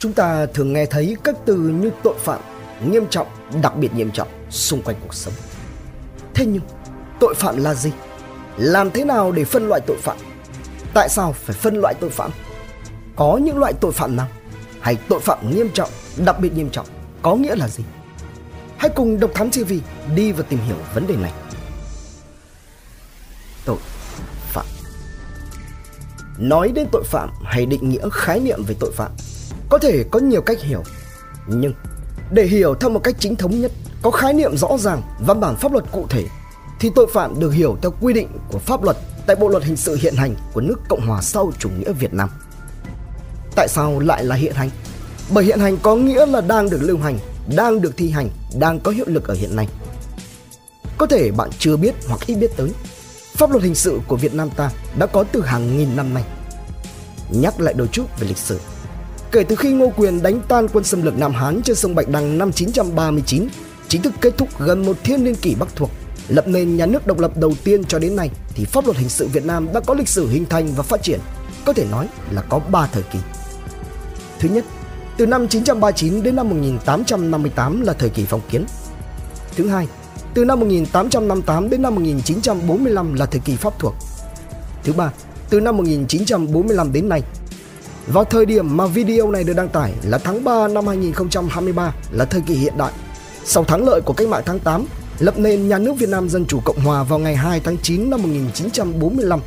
Chúng ta thường nghe thấy các từ như tội phạm, nghiêm trọng, đặc biệt nghiêm trọng xung quanh cuộc sống. Thế nhưng, tội phạm là gì? Làm thế nào để phân loại tội phạm? Tại sao phải phân loại tội phạm? Có những loại tội phạm nào? Hay tội phạm nghiêm trọng, đặc biệt nghiêm trọng có nghĩa là gì? Hãy cùng Độc Thám TV đi và tìm hiểu vấn đề này. Tội phạm Nói đến tội phạm hay định nghĩa khái niệm về tội phạm có thể có nhiều cách hiểu. Nhưng để hiểu theo một cách chính thống nhất, có khái niệm rõ ràng, văn bản pháp luật cụ thể thì tội phạm được hiểu theo quy định của pháp luật tại Bộ luật hình sự hiện hành của nước Cộng hòa sau chủ nghĩa Việt Nam. Tại sao lại là hiện hành? Bởi hiện hành có nghĩa là đang được lưu hành, đang được thi hành, đang có hiệu lực ở hiện nay. Có thể bạn chưa biết hoặc ít biết tới, pháp luật hình sự của Việt Nam ta đã có từ hàng nghìn năm nay. Nhắc lại đôi chút về lịch sử. Kể từ khi Ngô Quyền đánh tan quân xâm lược Nam Hán trên sông Bạch Đằng năm 939, chính thức kết thúc gần một thiên niên kỷ Bắc thuộc, lập nền nhà nước độc lập đầu tiên cho đến nay thì pháp luật hình sự Việt Nam đã có lịch sử hình thành và phát triển, có thể nói là có 3 thời kỳ. Thứ nhất, từ năm 939 đến năm 1858 là thời kỳ phong kiến. Thứ hai, từ năm 1858 đến năm 1945 là thời kỳ pháp thuộc. Thứ ba, từ năm 1945 đến nay. Vào thời điểm mà video này được đăng tải là tháng 3 năm 2023 là thời kỳ hiện đại. Sau thắng lợi của cách mạng tháng 8, lập nền nhà nước Việt Nam Dân Chủ Cộng Hòa vào ngày 2 tháng 9 năm 1945,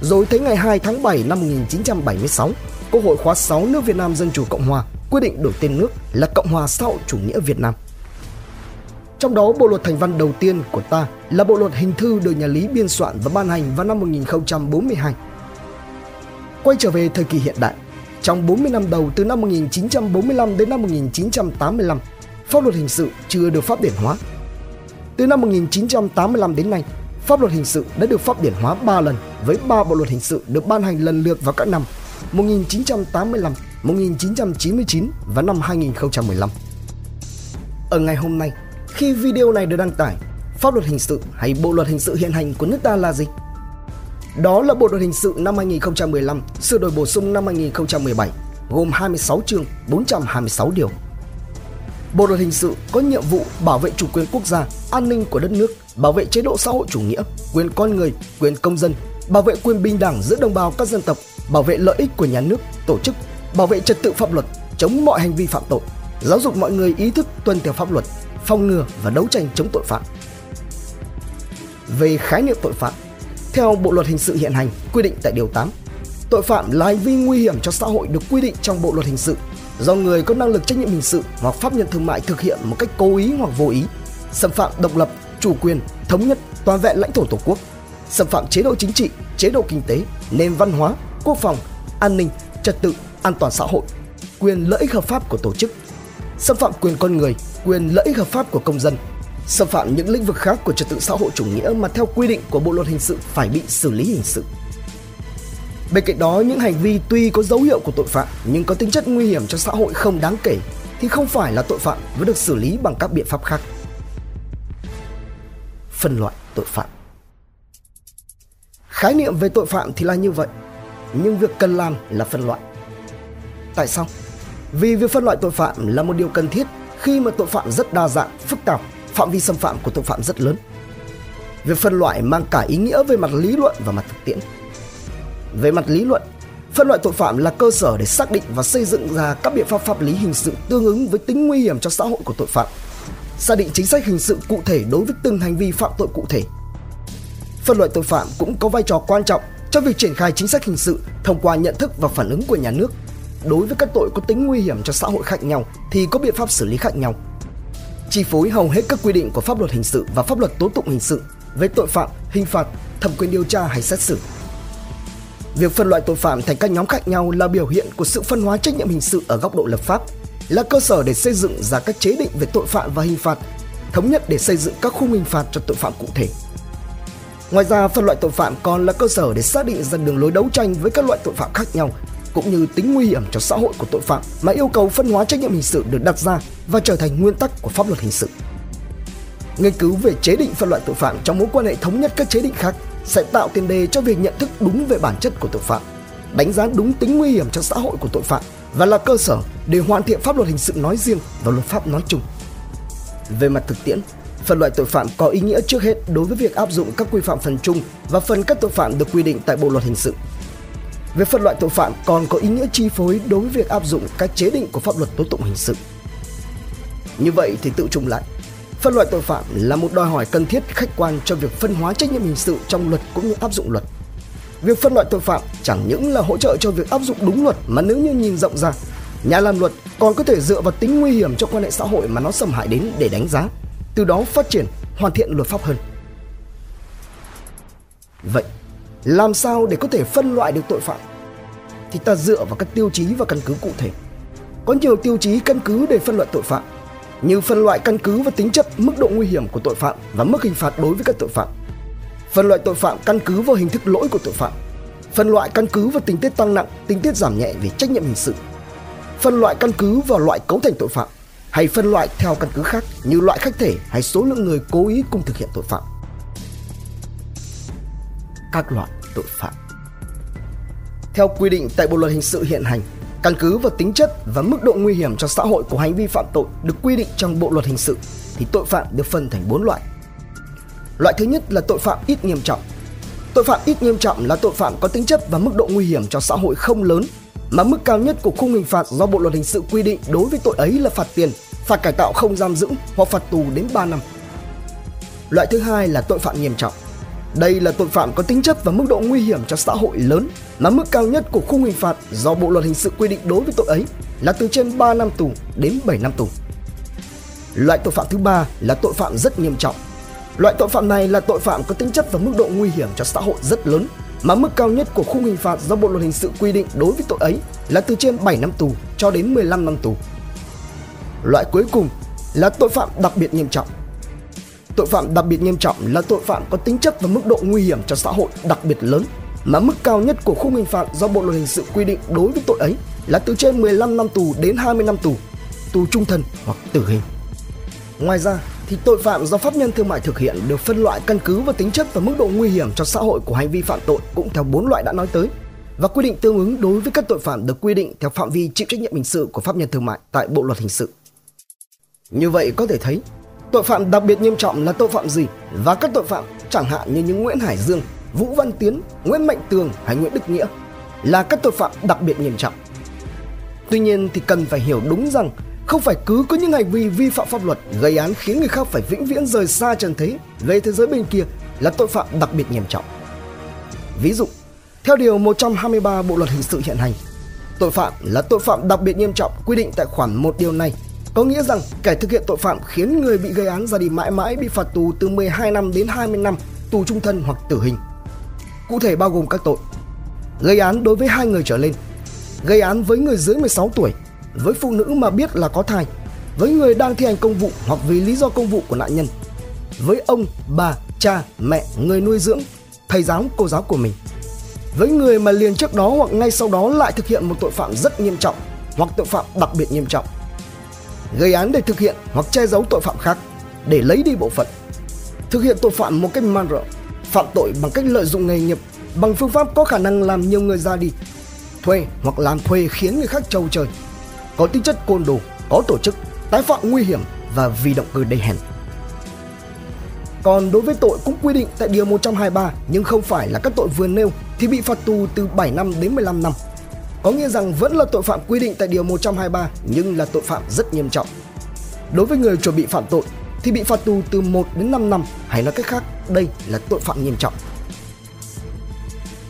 rồi tới ngày 2 tháng 7 năm 1976, Quốc hội khóa 6 nước Việt Nam Dân Chủ Cộng Hòa quyết định đổi tên nước là Cộng hòa xã hội chủ nghĩa Việt Nam. Trong đó, bộ luật thành văn đầu tiên của ta là bộ luật hình thư được nhà Lý biên soạn và ban hành vào năm 1042. Quay trở về thời kỳ hiện đại, trong 40 năm đầu từ năm 1945 đến năm 1985, pháp luật hình sự chưa được pháp điển hóa. Từ năm 1985 đến nay, pháp luật hình sự đã được pháp điển hóa 3 lần với 3 bộ luật hình sự được ban hành lần lượt vào các năm 1985, 1999 và năm 2015. Ở ngày hôm nay, khi video này được đăng tải, pháp luật hình sự hay bộ luật hình sự hiện hành của nước ta là gì? Đó là Bộ luật hình sự năm 2015 sửa đổi bổ sung năm 2017 gồm 26 chương 426 điều. Bộ luật hình sự có nhiệm vụ bảo vệ chủ quyền quốc gia, an ninh của đất nước, bảo vệ chế độ xã hội chủ nghĩa, quyền con người, quyền công dân, bảo vệ quyền bình đẳng giữa đồng bào các dân tộc, bảo vệ lợi ích của nhà nước, tổ chức, bảo vệ trật tự pháp luật, chống mọi hành vi phạm tội, giáo dục mọi người ý thức tuân theo pháp luật, phòng ngừa và đấu tranh chống tội phạm. Về khái niệm tội phạm, theo Bộ luật hình sự hiện hành quy định tại điều 8, tội phạm là hành vi nguy hiểm cho xã hội được quy định trong Bộ luật hình sự do người có năng lực trách nhiệm hình sự hoặc pháp nhân thương mại thực hiện một cách cố ý hoặc vô ý, xâm phạm độc lập, chủ quyền, thống nhất, toàn vẹn lãnh thổ Tổ quốc, xâm phạm chế độ chính trị, chế độ kinh tế, nền văn hóa, quốc phòng, an ninh, trật tự, an toàn xã hội, quyền lợi ích hợp pháp của tổ chức, xâm phạm quyền con người, quyền lợi ích hợp pháp của công dân, xâm phạm những lĩnh vực khác của trật tự xã hội chủ nghĩa mà theo quy định của Bộ luật hình sự phải bị xử lý hình sự. Bên cạnh đó, những hành vi tuy có dấu hiệu của tội phạm nhưng có tính chất nguy hiểm cho xã hội không đáng kể thì không phải là tội phạm và được xử lý bằng các biện pháp khác. Phân loại tội phạm Khái niệm về tội phạm thì là như vậy, nhưng việc cần làm là phân loại. Tại sao? Vì việc phân loại tội phạm là một điều cần thiết khi mà tội phạm rất đa dạng, phức tạp, phạm vi xâm phạm của tội phạm rất lớn. Việc phân loại mang cả ý nghĩa về mặt lý luận và mặt thực tiễn. Về mặt lý luận, phân loại tội phạm là cơ sở để xác định và xây dựng ra các biện pháp pháp lý hình sự tương ứng với tính nguy hiểm cho xã hội của tội phạm, xác định chính sách hình sự cụ thể đối với từng hành vi phạm tội cụ thể. Phân loại tội phạm cũng có vai trò quan trọng trong việc triển khai chính sách hình sự thông qua nhận thức và phản ứng của nhà nước. Đối với các tội có tính nguy hiểm cho xã hội khác nhau thì có biện pháp xử lý khác nhau. Chi phối hầu hết các quy định của pháp luật hình sự và pháp luật tố tụng hình sự về tội phạm, hình phạt, thẩm quyền điều tra hay xét xử Việc phân loại tội phạm thành các nhóm khác nhau là biểu hiện của sự phân hóa trách nhiệm hình sự ở góc độ lập pháp, là cơ sở để xây dựng ra các chế định về tội phạm và hình phạt, thống nhất để xây dựng các khung hình phạt cho tội phạm cụ thể. Ngoài ra, phân loại tội phạm còn là cơ sở để xác định ra đường lối đấu tranh với các loại tội phạm khác nhau, cũng như tính nguy hiểm cho xã hội của tội phạm mà yêu cầu phân hóa trách nhiệm hình sự được đặt ra và trở thành nguyên tắc của pháp luật hình sự. Nghiên cứu về chế định phân loại tội phạm trong mối quan hệ thống nhất các chế định khác sẽ tạo tiền đề cho việc nhận thức đúng về bản chất của tội phạm, đánh giá đúng tính nguy hiểm cho xã hội của tội phạm và là cơ sở để hoàn thiện pháp luật hình sự nói riêng và luật pháp nói chung. Về mặt thực tiễn, phân loại tội phạm có ý nghĩa trước hết đối với việc áp dụng các quy phạm phần chung và phần các tội phạm được quy định tại Bộ luật hình sự. Về phân loại tội phạm còn có ý nghĩa chi phối đối với việc áp dụng các chế định của pháp luật tố tụng hình sự. Như vậy thì tự chung lại, phân loại tội phạm là một đòi hỏi cần thiết khách quan cho việc phân hóa trách nhiệm hình sự trong luật cũng như áp dụng luật. Việc phân loại tội phạm chẳng những là hỗ trợ cho việc áp dụng đúng luật mà nếu như nhìn rộng ra, nhà làm luật còn có thể dựa vào tính nguy hiểm cho quan hệ xã hội mà nó xâm hại đến để đánh giá, từ đó phát triển, hoàn thiện luật pháp hơn. Vậy, làm sao để có thể phân loại được tội phạm? Thì ta dựa vào các tiêu chí và căn cứ cụ thể. Có nhiều tiêu chí căn cứ để phân loại tội phạm, như phân loại căn cứ và tính chất mức độ nguy hiểm của tội phạm và mức hình phạt đối với các tội phạm phân loại tội phạm căn cứ vào hình thức lỗi của tội phạm phân loại căn cứ vào tình tiết tăng nặng tình tiết giảm nhẹ về trách nhiệm hình sự phân loại căn cứ vào loại cấu thành tội phạm hay phân loại theo căn cứ khác như loại khách thể hay số lượng người cố ý cùng thực hiện tội phạm các loại tội phạm theo quy định tại bộ luật hình sự hiện hành căn cứ vào tính chất và mức độ nguy hiểm cho xã hội của hành vi phạm tội được quy định trong bộ luật hình sự thì tội phạm được phân thành 4 loại Loại thứ nhất là tội phạm ít nghiêm trọng. Tội phạm ít nghiêm trọng là tội phạm có tính chất và mức độ nguy hiểm cho xã hội không lớn, mà mức cao nhất của khung hình phạt do Bộ luật hình sự quy định đối với tội ấy là phạt tiền, phạt cải tạo không giam giữ hoặc phạt tù đến 3 năm. Loại thứ hai là tội phạm nghiêm trọng. Đây là tội phạm có tính chất và mức độ nguy hiểm cho xã hội lớn, là mức cao nhất của khung hình phạt do Bộ luật hình sự quy định đối với tội ấy là từ trên 3 năm tù đến 7 năm tù. Loại tội phạm thứ ba là tội phạm rất nghiêm trọng, Loại tội phạm này là tội phạm có tính chất và mức độ nguy hiểm cho xã hội rất lớn, mà mức cao nhất của khung hình phạt do Bộ luật hình sự quy định đối với tội ấy là từ trên 7 năm tù cho đến 15 năm tù. Loại cuối cùng là tội phạm đặc biệt nghiêm trọng. Tội phạm đặc biệt nghiêm trọng là tội phạm có tính chất và mức độ nguy hiểm cho xã hội đặc biệt lớn, mà mức cao nhất của khung hình phạt do Bộ luật hình sự quy định đối với tội ấy là từ trên 15 năm tù đến 20 năm tù, tù trung thân hoặc tử hình. Ngoài ra, thì tội phạm do pháp nhân thương mại thực hiện được phân loại căn cứ vào tính chất và mức độ nguy hiểm cho xã hội của hành vi phạm tội cũng theo bốn loại đã nói tới và quy định tương ứng đối với các tội phạm được quy định theo phạm vi chịu trách nhiệm hình sự của pháp nhân thương mại tại Bộ luật hình sự. Như vậy có thể thấy, tội phạm đặc biệt nghiêm trọng là tội phạm gì và các tội phạm chẳng hạn như những Nguyễn Hải Dương, Vũ Văn Tiến, Nguyễn Mạnh Tường hay Nguyễn Đức Nghĩa là các tội phạm đặc biệt nghiêm trọng. Tuy nhiên thì cần phải hiểu đúng rằng không phải cứ có những hành vi vi phạm pháp luật gây án khiến người khác phải vĩnh viễn rời xa trần thế về thế giới bên kia là tội phạm đặc biệt nghiêm trọng. Ví dụ, theo điều 123 Bộ luật hình sự hiện hành, tội phạm là tội phạm đặc biệt nghiêm trọng quy định tại khoản một điều này có nghĩa rằng kẻ thực hiện tội phạm khiến người bị gây án ra đi mãi mãi bị phạt tù từ 12 năm đến 20 năm, tù trung thân hoặc tử hình. Cụ thể bao gồm các tội gây án đối với hai người trở lên, gây án với người dưới 16 tuổi với phụ nữ mà biết là có thai, với người đang thi hành công vụ hoặc vì lý do công vụ của nạn nhân, với ông, bà, cha, mẹ, người nuôi dưỡng, thầy giáo, cô giáo của mình, với người mà liền trước đó hoặc ngay sau đó lại thực hiện một tội phạm rất nghiêm trọng hoặc tội phạm đặc biệt nghiêm trọng, gây án để thực hiện hoặc che giấu tội phạm khác để lấy đi bộ phận, thực hiện tội phạm một cách man rợ, phạm tội bằng cách lợi dụng nghề nghiệp bằng phương pháp có khả năng làm nhiều người ra đi, thuê hoặc làm thuê khiến người khác trâu trời có tính chất côn đồ, có tổ chức, tái phạm nguy hiểm và vì động cơ đầy hèn. Còn đối với tội cũng quy định tại điều 123 nhưng không phải là các tội vừa nêu thì bị phạt tù từ 7 năm đến 15 năm. Có nghĩa rằng vẫn là tội phạm quy định tại điều 123 nhưng là tội phạm rất nghiêm trọng. Đối với người chuẩn bị phạm tội thì bị phạt tù từ 1 đến 5 năm hay nói cách khác đây là tội phạm nghiêm trọng.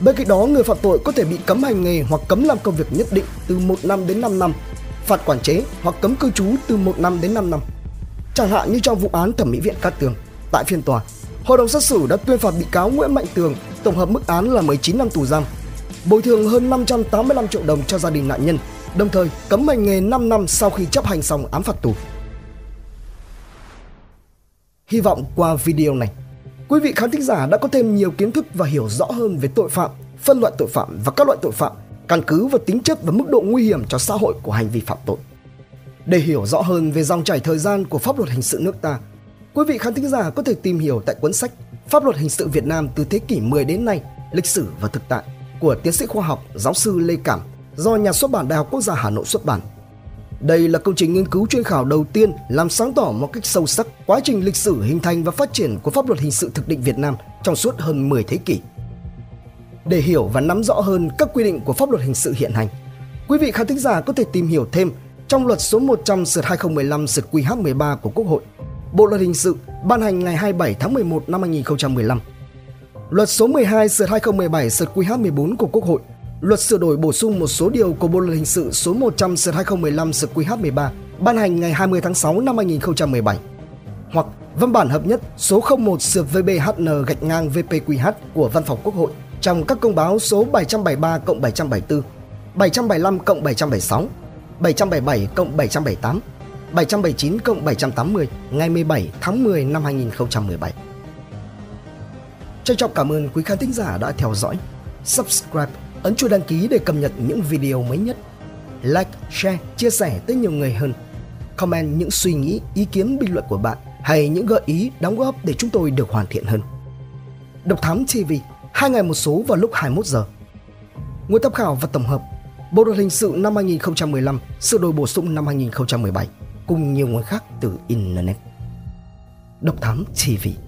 Bên cạnh đó, người phạm tội có thể bị cấm hành nghề hoặc cấm làm công việc nhất định từ 1 năm đến 5 năm phạt quản chế hoặc cấm cư trú từ 1 năm đến 5 năm. Chẳng hạn như trong vụ án thẩm mỹ viện Cát Tường, tại phiên tòa, hội đồng xét xử đã tuyên phạt bị cáo Nguyễn Mạnh Tường tổng hợp mức án là 19 năm tù giam, bồi thường hơn 585 triệu đồng cho gia đình nạn nhân, đồng thời cấm hành nghề 5 năm sau khi chấp hành xong án phạt tù. Hy vọng qua video này, quý vị khán thính giả đã có thêm nhiều kiến thức và hiểu rõ hơn về tội phạm, phân loại tội phạm và các loại tội phạm căn cứ vào tính chất và mức độ nguy hiểm cho xã hội của hành vi phạm tội. Để hiểu rõ hơn về dòng chảy thời gian của pháp luật hình sự nước ta, quý vị khán thính giả có thể tìm hiểu tại cuốn sách Pháp luật hình sự Việt Nam từ thế kỷ 10 đến nay, lịch sử và thực tại của tiến sĩ khoa học giáo sư Lê Cảm do nhà xuất bản Đại học Quốc gia Hà Nội xuất bản. Đây là công trình nghiên cứu chuyên khảo đầu tiên làm sáng tỏ một cách sâu sắc quá trình lịch sử hình thành và phát triển của pháp luật hình sự thực định Việt Nam trong suốt hơn 10 thế kỷ. Để hiểu và nắm rõ hơn các quy định của pháp luật hình sự hiện hành, quý vị khán thính giả có thể tìm hiểu thêm trong luật số 100 sượt 2015 sượt QH13 của Quốc hội, Bộ luật hình sự ban hành ngày 27 tháng 11 năm 2015. Luật số 12 sửa 2017 sửa QH14 của Quốc hội, Luật sửa đổi bổ sung một số điều của Bộ luật hình sự số 100 sửa 2015 sửa QH13 ban hành ngày 20 tháng 6 năm 2017 hoặc văn bản hợp nhất số 01 sửa VBHN gạch ngang VPQH của Văn phòng Quốc hội trong các công báo số 773 cộng 774, 775 cộng 776, 777 cộng 778, 779 cộng 780 ngày 17 tháng 10 năm 2017. Trân trọng cảm ơn quý khán thính giả đã theo dõi. Subscribe, ấn chuông đăng ký để cập nhật những video mới nhất. Like, share, chia sẻ tới nhiều người hơn. Comment những suy nghĩ, ý kiến bình luận của bạn hay những gợi ý đóng góp để chúng tôi được hoàn thiện hơn. Độc Thám TV, hai ngày một số vào lúc 21 giờ. Nguồn tham khảo và tổng hợp Bộ luật hình sự năm 2015, sửa đổi bổ sung năm 2017 cùng nhiều nguồn khác từ Internet. Độc Thám TV